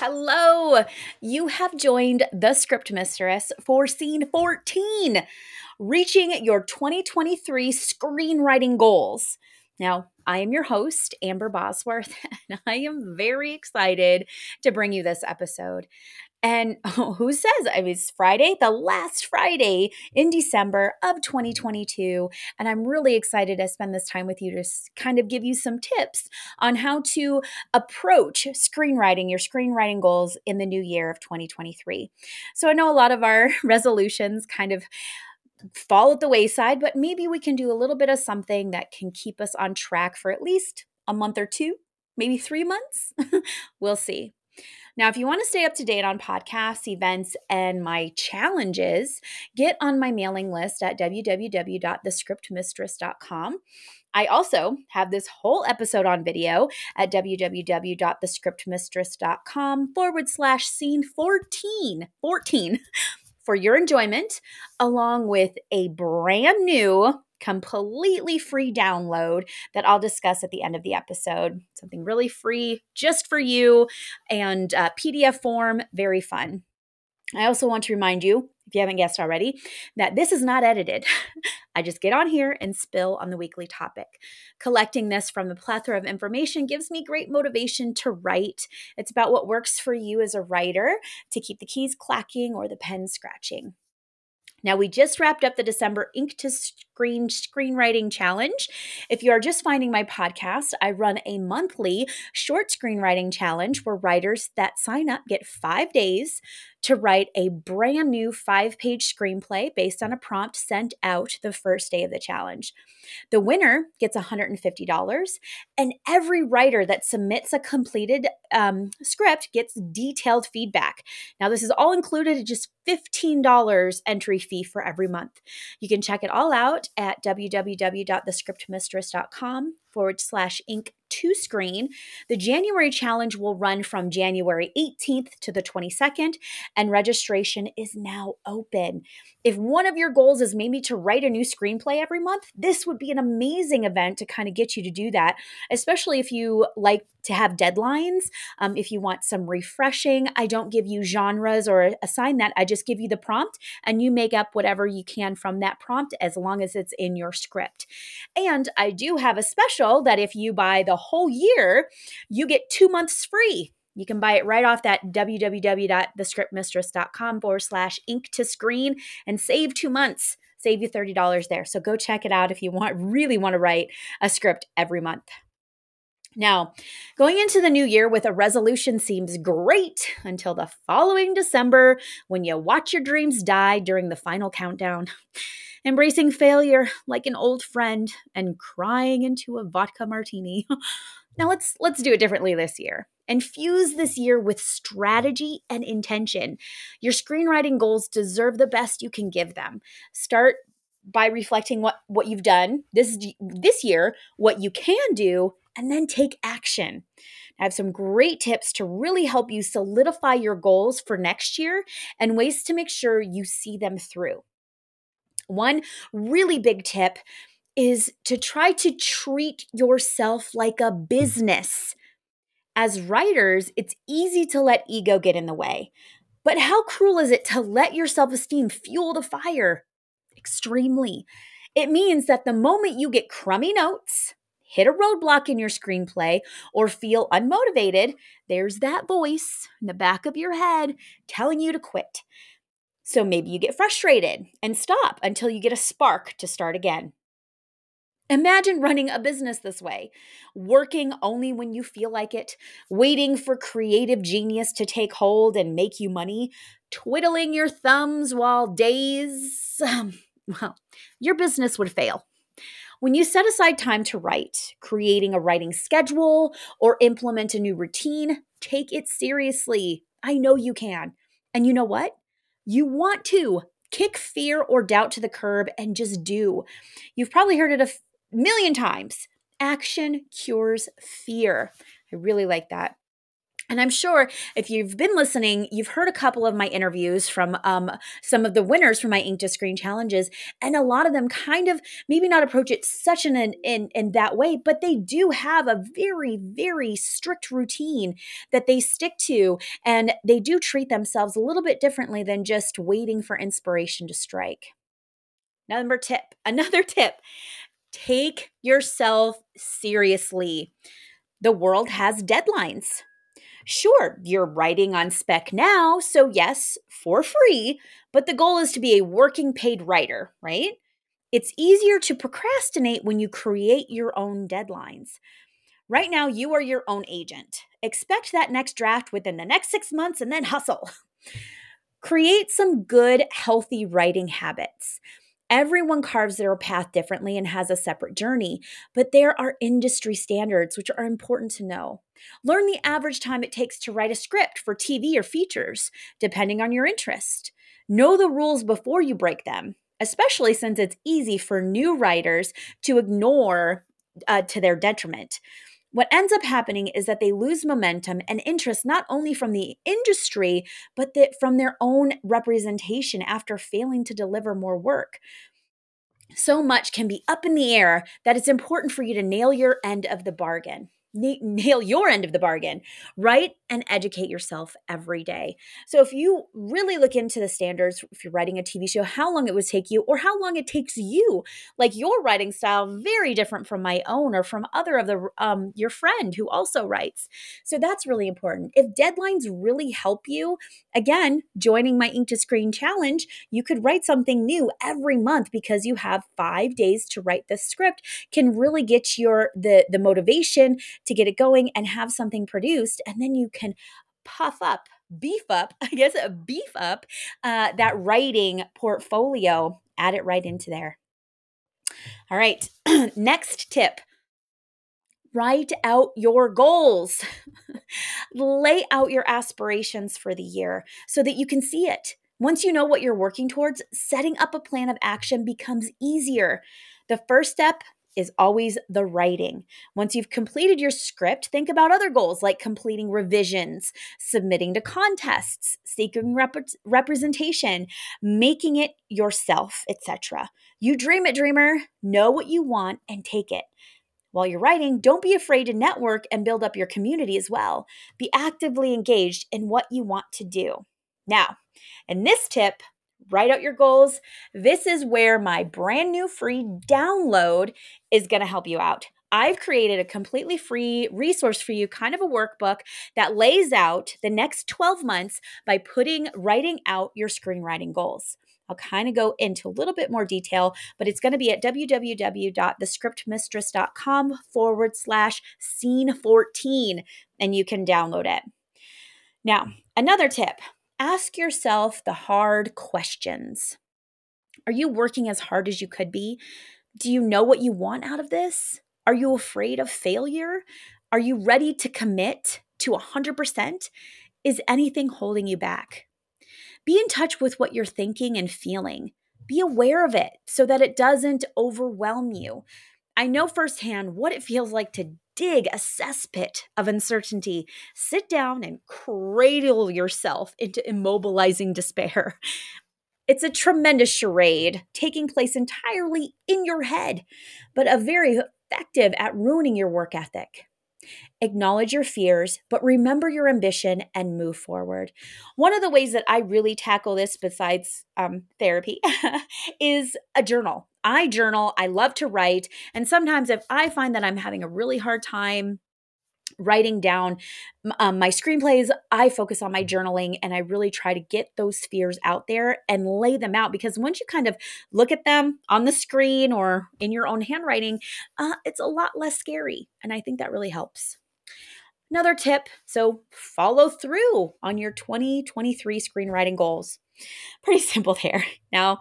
Hello. You have joined the Script Mistress for scene 14, reaching your 2023 screenwriting goals. Now, I am your host, Amber Bosworth, and I am very excited to bring you this episode. And who says? I mean, it's Friday, the last Friday in December of 2022. And I'm really excited to spend this time with you to kind of give you some tips on how to approach screenwriting, your screenwriting goals in the new year of 2023. So I know a lot of our resolutions kind of fall at the wayside, but maybe we can do a little bit of something that can keep us on track for at least a month or two, maybe three months. we'll see. Now, if you want to stay up to date on podcasts, events, and my challenges, get on my mailing list at www.thescriptmistress.com. I also have this whole episode on video at www.thescriptmistress.com forward slash scene 14. 14 for your enjoyment, along with a brand new completely free download that I'll discuss at the end of the episode. Something really free just for you and uh, PDF form, very fun. I also want to remind you, if you haven't guessed already, that this is not edited. I just get on here and spill on the weekly topic. Collecting this from the plethora of information gives me great motivation to write. It's about what works for you as a writer to keep the keys clacking or the pen scratching. Now, we just wrapped up the December Ink to Screen Screenwriting Challenge. If you are just finding my podcast, I run a monthly short screenwriting challenge where writers that sign up get five days to write a brand new five page screenplay based on a prompt sent out the first day of the challenge. The winner gets $150, and every writer that submits a completed um, script gets detailed feedback. Now, this is all included at just $15 entry fee for every month. You can check it all out at www.thescriptmistress.com forward slash ink to screen. The January challenge will run from January 18th to the 22nd, and registration is now open. If one of your goals is maybe to write a new screenplay every month, this would be an amazing event to kind of get you to do that, especially if you like to have deadlines. Um, if you want some refreshing, I don't give you genres or assign that. I just give you the prompt and you make up whatever you can from that prompt as long as it's in your script. And I do have a special that if you buy the whole year, you get two months free. You can buy it right off that www.thescriptmistress.com forward slash ink to screen and save two months. Save you $30 there. So go check it out if you want really want to write a script every month. Now, going into the new year with a resolution seems great until the following December when you watch your dreams die during the final countdown. Embracing failure like an old friend and crying into a vodka martini. now let's let's do it differently this year. Infuse this year with strategy and intention. Your screenwriting goals deserve the best you can give them. Start by reflecting what what you've done this this year, what you can do, and then take action. I have some great tips to really help you solidify your goals for next year and ways to make sure you see them through. One really big tip is to try to treat yourself like a business. As writers, it's easy to let ego get in the way. But how cruel is it to let your self esteem fuel the fire? Extremely. It means that the moment you get crummy notes, hit a roadblock in your screenplay, or feel unmotivated, there's that voice in the back of your head telling you to quit. So maybe you get frustrated and stop until you get a spark to start again. Imagine running a business this way, working only when you feel like it, waiting for creative genius to take hold and make you money, twiddling your thumbs while days, um, well, your business would fail. When you set aside time to write, creating a writing schedule or implement a new routine, take it seriously. I know you can. And you know what? You want to kick fear or doubt to the curb and just do. You've probably heard it a f- million times. Action cures fear. I really like that. And I'm sure if you've been listening, you've heard a couple of my interviews from um, some of the winners from my Ink to Screen challenges, and a lot of them kind of maybe not approach it such an in, in in that way, but they do have a very very strict routine that they stick to, and they do treat themselves a little bit differently than just waiting for inspiration to strike. Number tip, another tip: take yourself seriously. The world has deadlines Sure, you're writing on spec now, so yes, for free, but the goal is to be a working paid writer, right? It's easier to procrastinate when you create your own deadlines. Right now, you are your own agent. Expect that next draft within the next six months and then hustle. Create some good, healthy writing habits. Everyone carves their path differently and has a separate journey, but there are industry standards which are important to know. Learn the average time it takes to write a script for TV or features, depending on your interest. Know the rules before you break them, especially since it's easy for new writers to ignore uh, to their detriment. What ends up happening is that they lose momentum and interest not only from the industry, but that from their own representation after failing to deliver more work. So much can be up in the air that it's important for you to nail your end of the bargain nail your end of the bargain. Write and educate yourself every day. So if you really look into the standards, if you're writing a TV show, how long it would take you or how long it takes you, like your writing style, very different from my own or from other of the um, your friend who also writes. So that's really important. If deadlines really help you, again, joining my Ink to Screen challenge, you could write something new every month because you have five days to write this script. Can really get your the the motivation to get it going and have something produced. And then you can puff up, beef up, I guess, uh, beef up uh, that writing portfolio, add it right into there. All right, next tip write out your goals. Lay out your aspirations for the year so that you can see it. Once you know what you're working towards, setting up a plan of action becomes easier. The first step is always the writing. Once you've completed your script, think about other goals like completing revisions, submitting to contests, seeking rep- representation, making it yourself, etc. You dream it, dreamer. Know what you want and take it. While you're writing, don't be afraid to network and build up your community as well. Be actively engaged in what you want to do. Now, in this tip, write out your goals. This is where my brand new free download is going to help you out. I've created a completely free resource for you, kind of a workbook that lays out the next 12 months by putting writing out your screenwriting goals. I'll kind of go into a little bit more detail, but it's going to be at www.thescriptmistress.com forward slash scene 14, and you can download it. Now, another tip ask yourself the hard questions. Are you working as hard as you could be? Do you know what you want out of this? Are you afraid of failure? Are you ready to commit to 100%? Is anything holding you back? Be in touch with what you're thinking and feeling. Be aware of it so that it doesn't overwhelm you. I know firsthand what it feels like to dig a cesspit of uncertainty. Sit down and cradle yourself into immobilizing despair. It's a tremendous charade taking place entirely in your head, but a very effective at ruining your work ethic. Acknowledge your fears, but remember your ambition and move forward. One of the ways that I really tackle this, besides um, therapy, is a journal. I journal, I love to write. And sometimes if I find that I'm having a really hard time, writing down um, my screenplays i focus on my journaling and i really try to get those fears out there and lay them out because once you kind of look at them on the screen or in your own handwriting uh, it's a lot less scary and i think that really helps Another tip so follow through on your 2023 screenwriting goals. Pretty simple there. Now,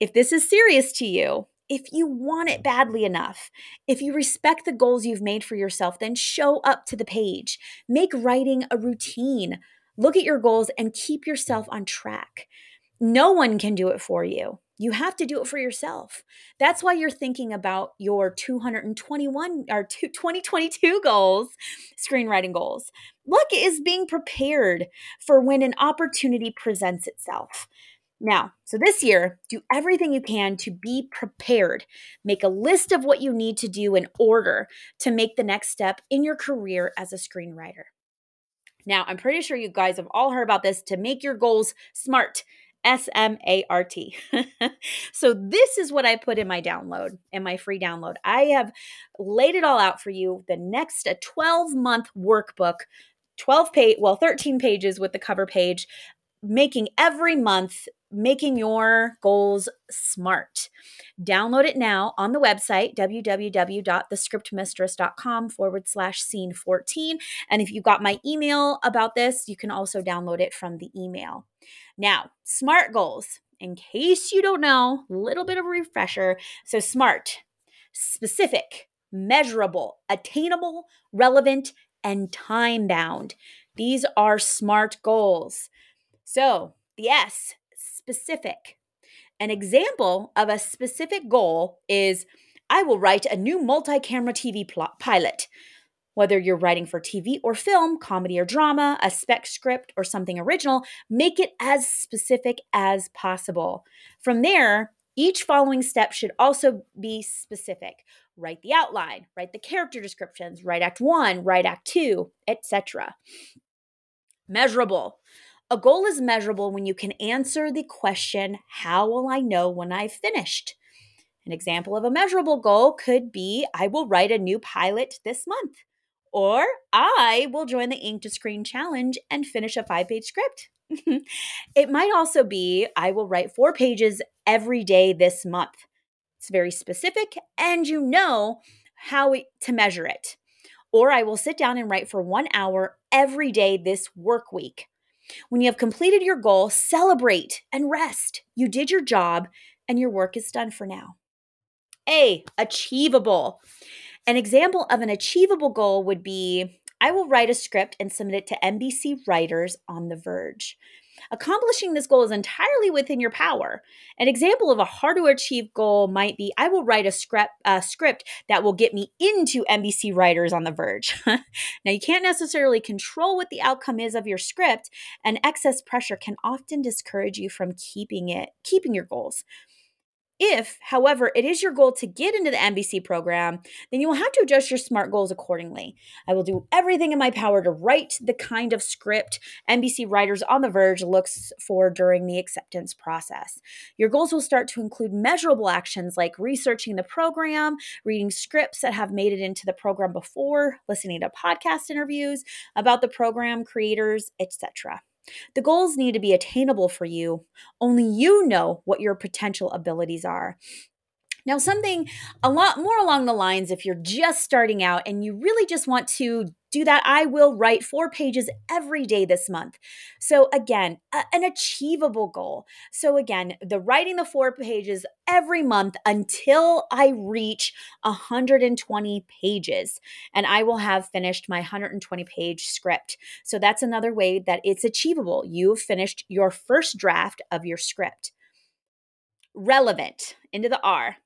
if this is serious to you, if you want it badly enough, if you respect the goals you've made for yourself, then show up to the page. Make writing a routine. Look at your goals and keep yourself on track. No one can do it for you. You have to do it for yourself. That's why you're thinking about your 221 or 2022 goals, screenwriting goals. Look is being prepared for when an opportunity presents itself. Now, so this year, do everything you can to be prepared. Make a list of what you need to do in order to make the next step in your career as a screenwriter. Now, I'm pretty sure you guys have all heard about this to make your goals SMART. S M A R T. so, this is what I put in my download, in my free download. I have laid it all out for you. The next a 12 month workbook, 12 page, well, 13 pages with the cover page, making every month, making your goals smart. Download it now on the website, www.thescriptmistress.com forward slash scene 14. And if you got my email about this, you can also download it from the email. Now, SMART goals. In case you don't know, a little bit of a refresher. So, SMART, specific, measurable, attainable, relevant, and time bound. These are SMART goals. So, the S, specific. An example of a specific goal is I will write a new multi camera TV pilot. Whether you're writing for TV or film, comedy or drama, a spec script, or something original, make it as specific as possible. From there, each following step should also be specific. Write the outline, write the character descriptions, write act 1, write act 2, etc. Measurable. A goal is measurable when you can answer the question, How will I know when I've finished? An example of a measurable goal could be I will write a new pilot this month. Or I will join the Ink to Screen Challenge and finish a five page script. it might also be I will write four pages every day this month. It's very specific, and you know how to measure it. Or I will sit down and write for one hour every day this work week. When you have completed your goal, celebrate and rest. You did your job, and your work is done for now. A, achievable. An example of an achievable goal would be I will write a script and submit it to NBC writers on The Verge. Accomplishing this goal is entirely within your power. An example of a hard to achieve goal might be I will write a script, script that will get me into NBC writers on The Verge. now, you can't necessarily control what the outcome is of your script, and excess pressure can often discourage you from keeping it, keeping your goals. If, however, it is your goal to get into the NBC program, then you will have to adjust your SMART goals accordingly. I will do everything in my power to write the kind of script NBC Writers on the Verge looks for during the acceptance process. Your goals will start to include measurable actions like researching the program, reading scripts that have made it into the program before, listening to podcast interviews about the program creators, etc. The goals need to be attainable for you. Only you know what your potential abilities are. Now, something a lot more along the lines if you're just starting out and you really just want to do that, I will write four pages every day this month. So, again, a, an achievable goal. So, again, the writing the four pages every month until I reach 120 pages, and I will have finished my 120 page script. So, that's another way that it's achievable. You've finished your first draft of your script relevant into the R.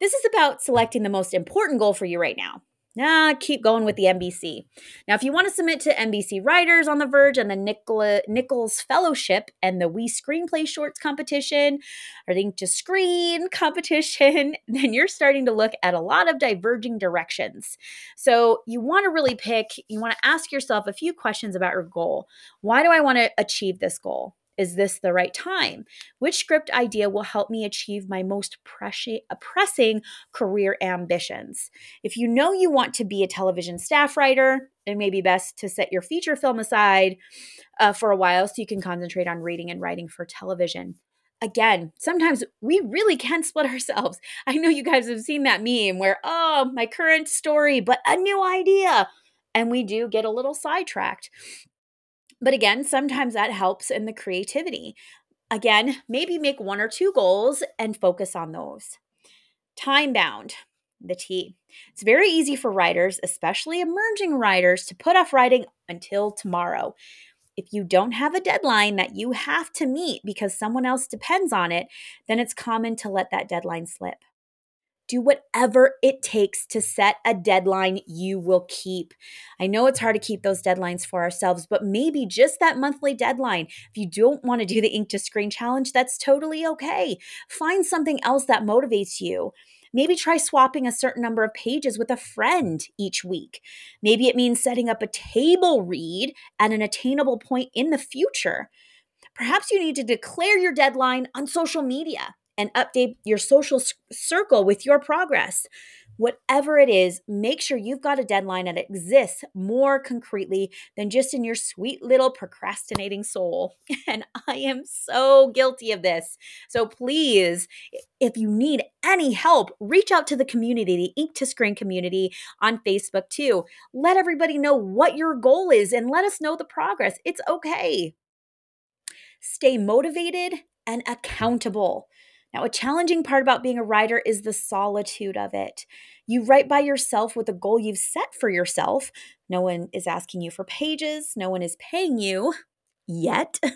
This is about selecting the most important goal for you right now. Nah, keep going with the NBC. Now, if you want to submit to NBC Writers on the Verge and the Nicola, Nichols Fellowship and the We Screenplay Shorts competition, or the Ink to Screen competition, then you're starting to look at a lot of diverging directions. So, you want to really pick, you want to ask yourself a few questions about your goal. Why do I want to achieve this goal? Is this the right time? Which script idea will help me achieve my most pressing career ambitions? If you know you want to be a television staff writer, it may be best to set your feature film aside uh, for a while so you can concentrate on reading and writing for television again, sometimes we really can split ourselves. I know you guys have seen that meme where, oh, my current story, but a new idea. And we do get a little sidetracked. But again, sometimes that helps in the creativity. Again, maybe make one or two goals and focus on those. Time bound, the T. It's very easy for writers, especially emerging writers, to put off writing until tomorrow. If you don't have a deadline that you have to meet because someone else depends on it, then it's common to let that deadline slip. Do whatever it takes to set a deadline you will keep. I know it's hard to keep those deadlines for ourselves, but maybe just that monthly deadline. If you don't want to do the ink to screen challenge, that's totally okay. Find something else that motivates you. Maybe try swapping a certain number of pages with a friend each week. Maybe it means setting up a table read at an attainable point in the future. Perhaps you need to declare your deadline on social media and update your social circle with your progress. Whatever it is, make sure you've got a deadline that exists more concretely than just in your sweet little procrastinating soul. And I am so guilty of this. So please, if you need any help, reach out to the community, the Ink to Screen community on Facebook too. Let everybody know what your goal is and let us know the progress. It's okay. Stay motivated and accountable. Now, a challenging part about being a writer is the solitude of it. You write by yourself with a goal you've set for yourself. No one is asking you for pages, no one is paying you yet.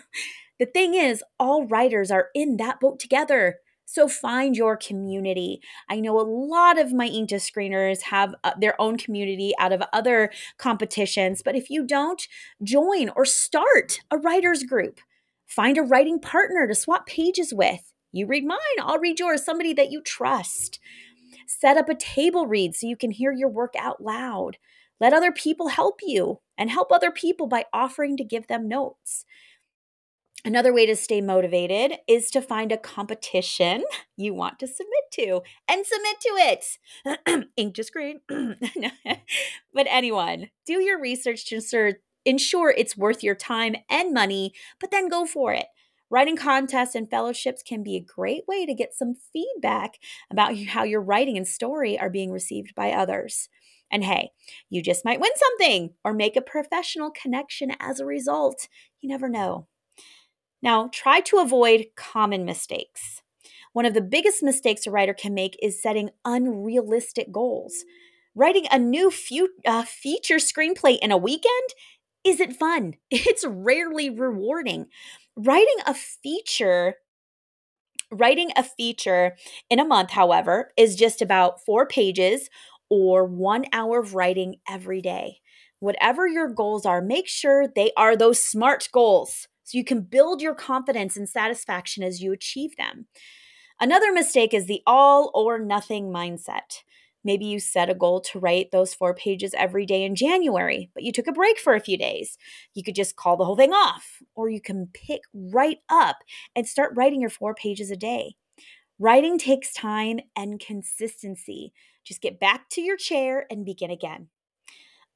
The thing is, all writers are in that boat together. So find your community. I know a lot of my Ink to screeners have uh, their own community out of other competitions, but if you don't, join or start a writers group. Find a writing partner to swap pages with. You read mine, I'll read yours, somebody that you trust. Set up a table read so you can hear your work out loud. Let other people help you and help other people by offering to give them notes. Another way to stay motivated is to find a competition you want to submit to and submit to it. Ink to screen. but anyone, do your research to ensure it's worth your time and money, but then go for it. Writing contests and fellowships can be a great way to get some feedback about how your writing and story are being received by others. And hey, you just might win something or make a professional connection as a result. You never know. Now, try to avoid common mistakes. One of the biggest mistakes a writer can make is setting unrealistic goals. Writing a new fu- uh, feature screenplay in a weekend isn't fun. It's rarely rewarding. Writing a feature writing a feature in a month however is just about 4 pages or 1 hour of writing every day. Whatever your goals are make sure they are those smart goals so you can build your confidence and satisfaction as you achieve them. Another mistake is the all or nothing mindset Maybe you set a goal to write those four pages every day in January, but you took a break for a few days. You could just call the whole thing off, or you can pick right up and start writing your four pages a day. Writing takes time and consistency. Just get back to your chair and begin again.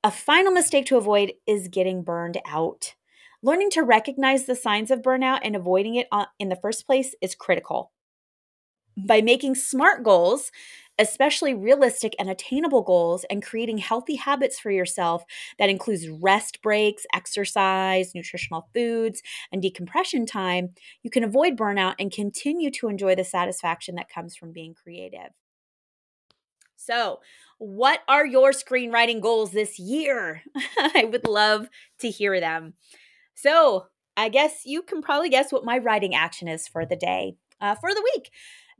A final mistake to avoid is getting burned out. Learning to recognize the signs of burnout and avoiding it uh, in the first place is critical. By making smart goals, especially realistic and attainable goals and creating healthy habits for yourself that includes rest breaks, exercise, nutritional foods, and decompression time, you can avoid burnout and continue to enjoy the satisfaction that comes from being creative. So, what are your screenwriting goals this year? I would love to hear them. So, I guess you can probably guess what my writing action is for the day, uh, for the week.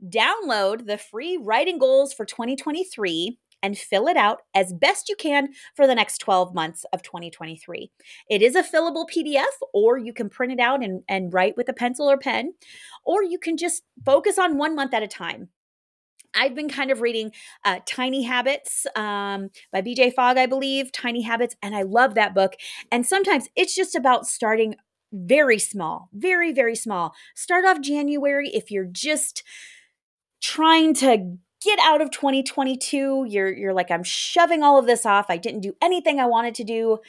Download the free writing goals for 2023 and fill it out as best you can for the next 12 months of 2023. It is a fillable PDF, or you can print it out and, and write with a pencil or pen, or you can just focus on one month at a time. I've been kind of reading uh, Tiny Habits um, by BJ Fogg, I believe, Tiny Habits, and I love that book. And sometimes it's just about starting very small, very, very small. Start off January if you're just trying to get out of 2022 you're you're like I'm shoving all of this off I didn't do anything I wanted to do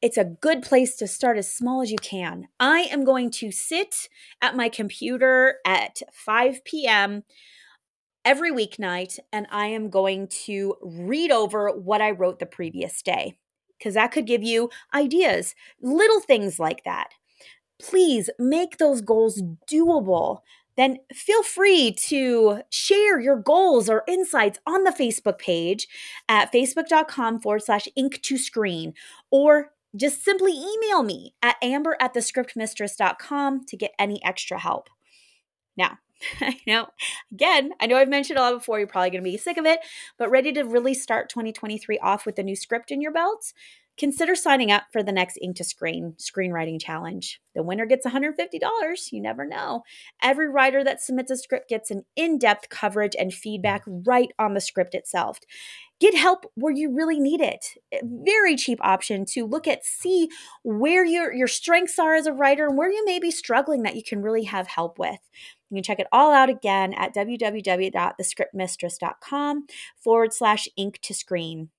it's a good place to start as small as you can. I am going to sit at my computer at 5 p.m. every weeknight and I am going to read over what I wrote the previous day because that could give you ideas, little things like that. Please make those goals doable then feel free to share your goals or insights on the Facebook page at facebook.com forward slash ink to screen or just simply email me at amber at thescriptmistress.com to get any extra help. Now, I know, again, I know I've mentioned a lot before, you're probably going to be sick of it, but ready to really start 2023 off with a new script in your belt? Consider signing up for the next Ink to Screen screenwriting challenge. The winner gets $150. You never know. Every writer that submits a script gets an in depth coverage and feedback right on the script itself. Get help where you really need it. Very cheap option to look at, see where your, your strengths are as a writer and where you may be struggling that you can really have help with. You can check it all out again at www.thescriptmistress.com forward slash ink to screen.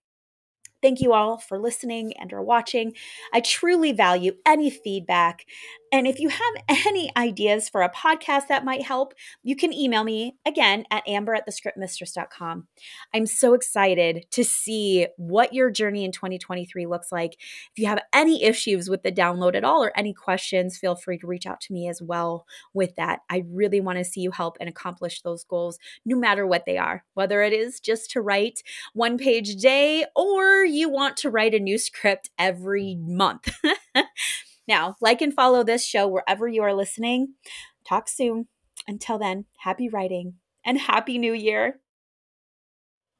Thank you all for listening and or watching. I truly value any feedback. And if you have any ideas for a podcast that might help, you can email me again at amber at thescriptmistress.com. I'm so excited to see what your journey in 2023 looks like. If you have any issues with the download at all or any questions, feel free to reach out to me as well with that. I really want to see you help and accomplish those goals, no matter what they are, whether it is just to write one page a day or you want to write a new script every month. now, like and follow this show wherever you are listening. Talk soon. Until then, happy writing and happy new year.